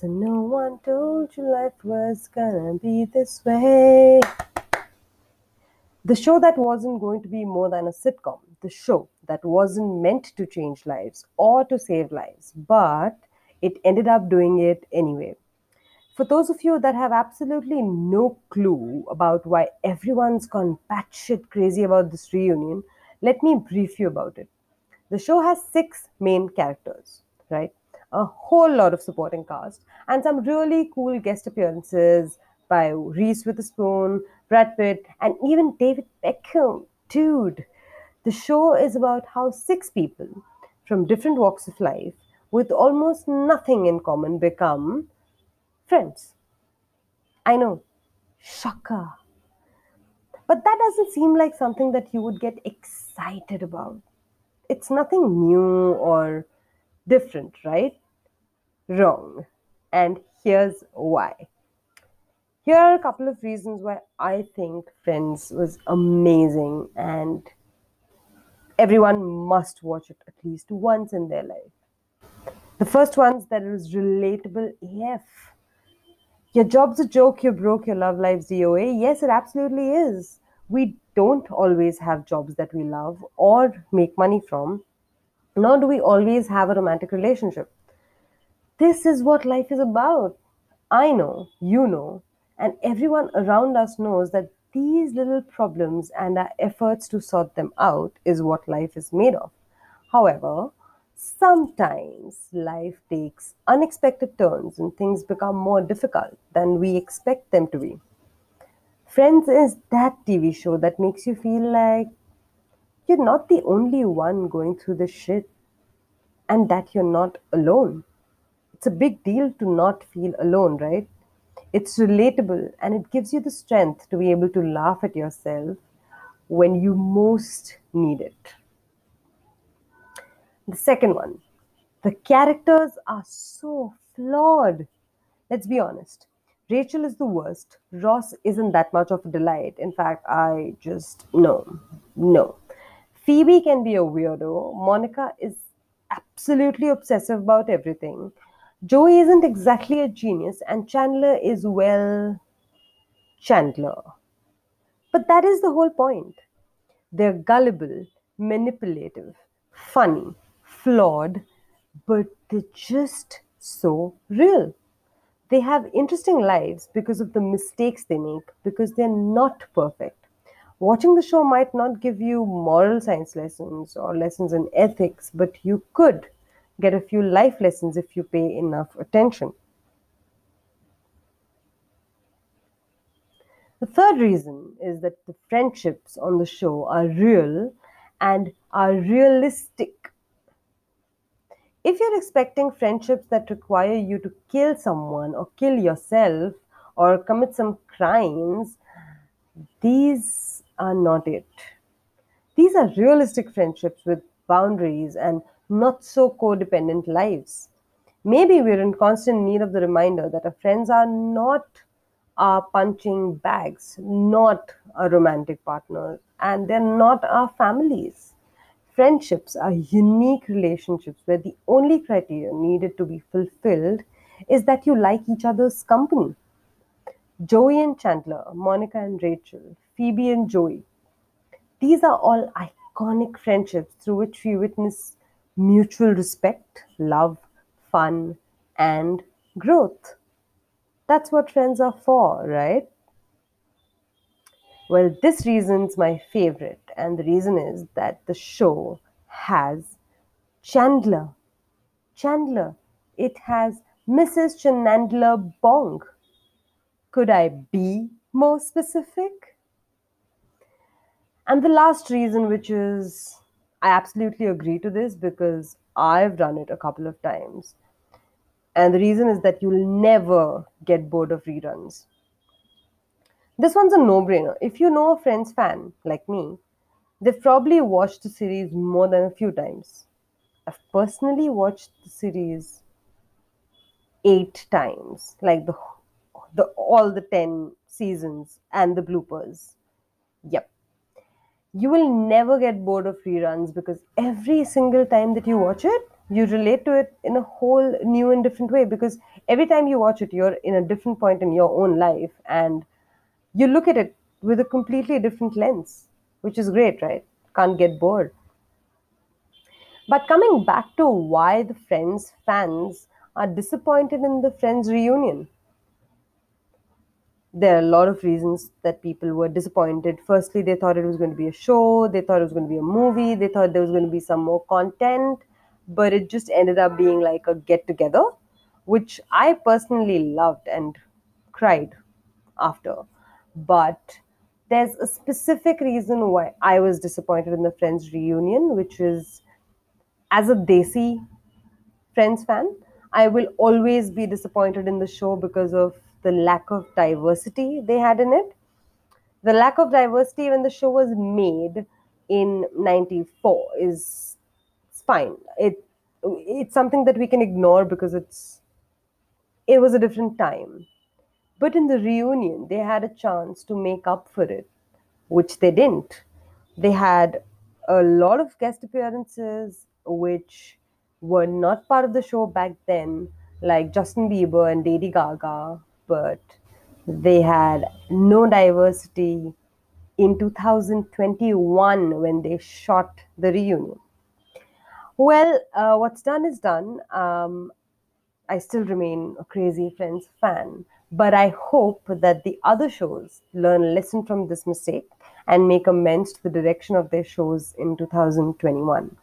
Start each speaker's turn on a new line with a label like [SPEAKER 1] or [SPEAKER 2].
[SPEAKER 1] So no one told you life was gonna be this way. The show that wasn't going to be more than a sitcom, the show that wasn't meant to change lives or to save lives, but it ended up doing it anyway. For those of you that have absolutely no clue about why everyone's gone batshit crazy about this reunion, let me brief you about it. The show has six main characters, right? A whole lot of supporting cast and some really cool guest appearances by Reese Witherspoon, Brad Pitt, and even David Beckham. Dude, the show is about how six people from different walks of life with almost nothing in common become friends. I know, shocker. But that doesn't seem like something that you would get excited about. It's nothing new or different, right? Wrong. And here's why. Here are a couple of reasons why I think Friends was amazing and everyone must watch it at least once in their life. The first one's that it was relatable AF. Your job's a joke, you're broke, your love life's DOA. Yes, it absolutely is. We don't always have jobs that we love or make money from, nor do we always have a romantic relationship. This is what life is about. I know, you know, and everyone around us knows that these little problems and our efforts to sort them out is what life is made of. However, sometimes life takes unexpected turns and things become more difficult than we expect them to be. Friends is that TV show that makes you feel like you're not the only one going through this shit and that you're not alone. It's a big deal to not feel alone, right? It's relatable and it gives you the strength to be able to laugh at yourself when you most need it. The second one, the characters are so flawed. Let's be honest. Rachel is the worst. Ross isn't that much of a delight. In fact, I just no, no. Phoebe can be a weirdo. Monica is absolutely obsessive about everything. Joey isn't exactly a genius, and Chandler is, well, Chandler. But that is the whole point. They're gullible, manipulative, funny, flawed, but they're just so real. They have interesting lives because of the mistakes they make, because they're not perfect. Watching the show might not give you moral science lessons or lessons in ethics, but you could get a few life lessons if you pay enough attention. The third reason is that the friendships on the show are real and are realistic. If you're expecting friendships that require you to kill someone or kill yourself or commit some crimes, these are not it. These are realistic friendships with boundaries and not so codependent lives. Maybe we're in constant need of the reminder that our friends are not our punching bags, not our romantic partners, and they're not our families. Friendships are unique relationships where the only criteria needed to be fulfilled is that you like each other's company. Joey and Chandler, Monica and Rachel, Phoebe and Joey. These are all iconic friendships through which we witness mutual respect, love, fun, and growth. That's what friends are for, right? Well, this reason's my favorite, and the reason is that the show has Chandler. Chandler. It has Mrs. Chandler Bong. Could I be more specific? And the last reason, which is I absolutely agree to this because I've done it a couple of times. And the reason is that you'll never get bored of reruns. This one's a no brainer. If you know a Friends fan like me, they've probably watched the series more than a few times. I've personally watched the series eight times, like the, the all the 10 seasons and the bloopers. Yep you will never get bored of reruns because every single time that you watch it, you relate to it in a whole new and different way because every time you watch it, you're in a different point in your own life and you look at it with a completely different lens, which is great, right? Can't get bored. But coming back to why the Friends fans are disappointed in the Friends reunion, there are a lot of reasons that people were disappointed. Firstly, they thought it was going to be a show, they thought it was going to be a movie, they thought there was going to be some more content, but it just ended up being like a get together, which I personally loved and cried after. But there's a specific reason why I was disappointed in the Friends reunion, which is as a Desi Friends fan, I will always be disappointed in the show because of the lack of diversity they had in it. The lack of diversity when the show was made in 94 is it's fine. It it's something that we can ignore because it's it was a different time. But in the reunion, they had a chance to make up for it, which they didn't. They had a lot of guest appearances which were not part of the show back then, like Justin Bieber and Lady Gaga, but they had no diversity in 2021 when they shot the reunion. Well, uh, what's done is done. Um, I still remain a Crazy Friends fan, but I hope that the other shows learn a lesson from this mistake and make amends to the direction of their shows in 2021.